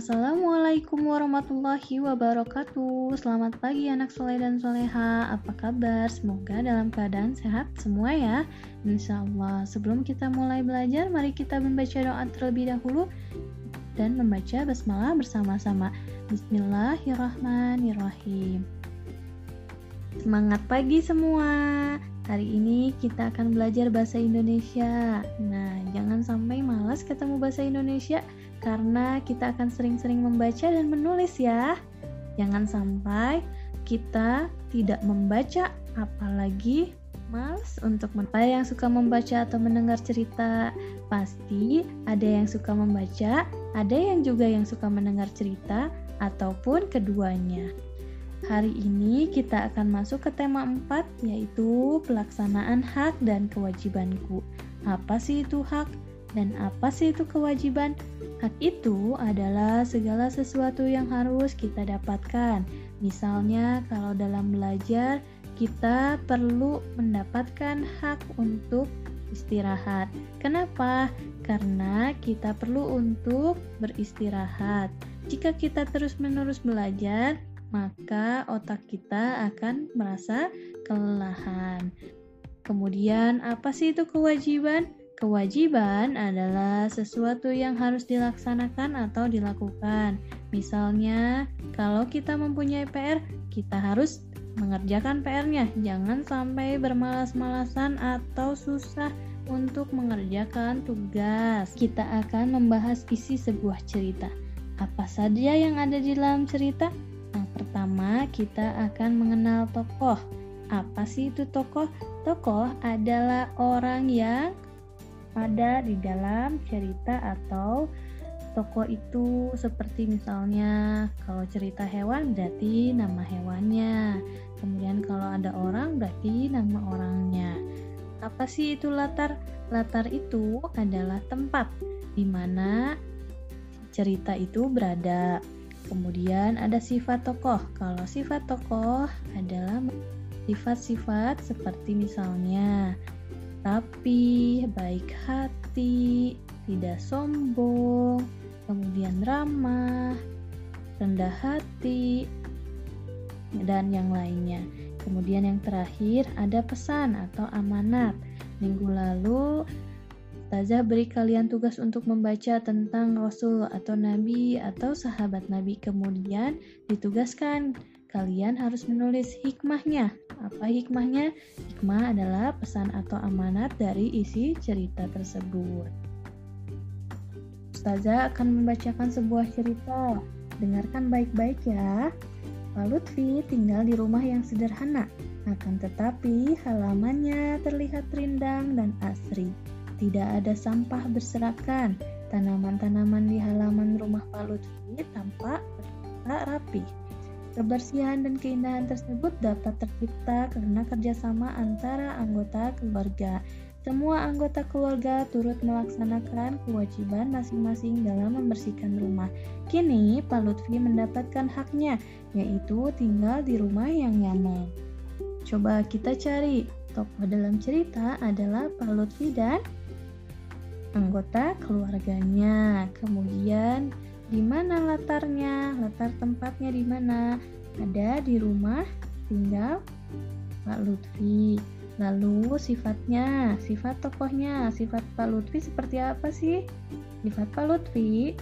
Assalamualaikum warahmatullahi wabarakatuh. Selamat pagi anak soleh dan soleha. Apa kabar? Semoga dalam keadaan sehat semua ya. Insya Allah Sebelum kita mulai belajar Mari kita membaca doa terlebih dahulu Dan membaca basmalah bersama-sama. Bismillahirrahmanirrahim. Semangat pagi semua Hari ini kita akan belajar bahasa Indonesia. Nah jangan sampai malas ketemu bahasa Indonesia karena kita akan sering-sering membaca dan menulis ya. Jangan sampai kita tidak membaca apalagi males untuk ada yang suka membaca atau mendengar cerita? Pasti ada yang suka membaca ada yang juga yang suka mendengar cerita ataupun keduanya hari ini kita akan masuk ke tema 4 yaitu pelaksanaan hak dan kewajibanku apa sih itu hak dan apa sih itu kewajiban Hak itu adalah segala sesuatu yang harus kita dapatkan. Misalnya, kalau dalam belajar, kita perlu mendapatkan hak untuk istirahat. Kenapa? Karena kita perlu untuk beristirahat. Jika kita terus-menerus belajar, maka otak kita akan merasa kelelahan. Kemudian, apa sih itu kewajiban? Kewajiban adalah sesuatu yang harus dilaksanakan atau dilakukan. Misalnya, kalau kita mempunyai PR, kita harus mengerjakan PR-nya. Jangan sampai bermalas-malasan atau susah untuk mengerjakan tugas. Kita akan membahas isi sebuah cerita. Apa saja yang ada di dalam cerita? Pertama, kita akan mengenal tokoh. Apa sih itu tokoh? Tokoh adalah orang yang ada di dalam cerita atau tokoh itu. Seperti misalnya kalau cerita hewan berarti nama hewannya. Kemudian kalau ada orang berarti nama orangnya. Apa sih itu latar? Latar itu adalah tempat di mana cerita itu berada kemudian ada sifat tokoh kalau sifat tokoh adalah sifat-sifat seperti misalnya rapi, baik hati, tidak sombong, kemudian ramah, rendah hati, dan yang lainnya. Kemudian yang terakhir ada pesan atau amanat. Minggu lalu Ustazah beri kalian tugas untuk membaca tentang Rasul atau Nabi atau sahabat Nabi. Kemudian ditugaskan kalian harus menulis hikmahnya. Apa hikmahnya? Hikmah adalah pesan atau amanat dari isi cerita tersebut. Ustazah akan membacakan sebuah cerita. Dengarkan baik-baik ya. Pak Lutfi tinggal di rumah yang sederhana, akan tetapi halamannya terlihat rindang dan asri. Tidak ada sampah berserakan. Tanaman-tanaman di halaman rumah Pak Lutfi tampak rapi. Kebersihan dan keindahan tersebut dapat tercipta karena kerjasama antara anggota keluarga. Semua anggota keluarga turut melaksanakan kewajiban masing-masing dalam membersihkan rumah. Kini, Pak Lutfi mendapatkan haknya, yaitu tinggal di rumah yang nyaman. Coba kita cari, tokoh dalam cerita adalah Pak Lutfi dan anggota keluarganya. Kemudian, di mana latarnya? Latar tempatnya di mana? Ada di rumah tinggal Pak Lutfi. Lalu sifatnya, sifat tokohnya, sifat Pak Lutfi seperti apa sih? Sifat Pak Lutfi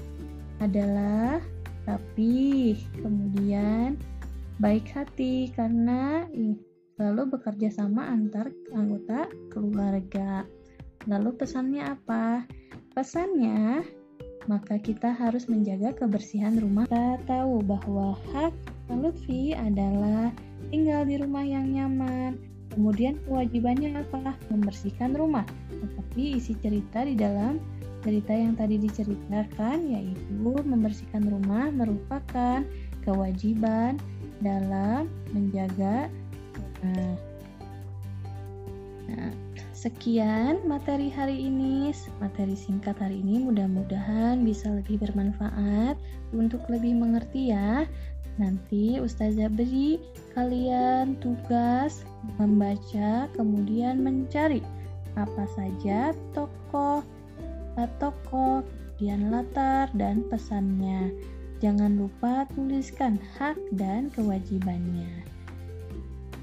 adalah rapi, kemudian baik hati karena lalu bekerja sama antar anggota keluarga. Lalu pesannya apa? Pesannya maka kita harus menjaga kebersihan rumah. Kita tahu bahwa hak Lutfi adalah tinggal di rumah yang nyaman. Kemudian kewajibannya apa? Membersihkan rumah. Seperti isi cerita di dalam cerita yang tadi diceritakan yaitu membersihkan rumah merupakan kewajiban dalam menjaga rumah. Nah, Sekian materi hari ini, materi singkat hari ini mudah-mudahan bisa lebih bermanfaat untuk lebih mengerti ya. Nanti Ustazah beri kalian tugas membaca kemudian mencari apa saja tokoh, tokoh, kemudian latar dan pesannya. Jangan lupa tuliskan hak dan kewajibannya.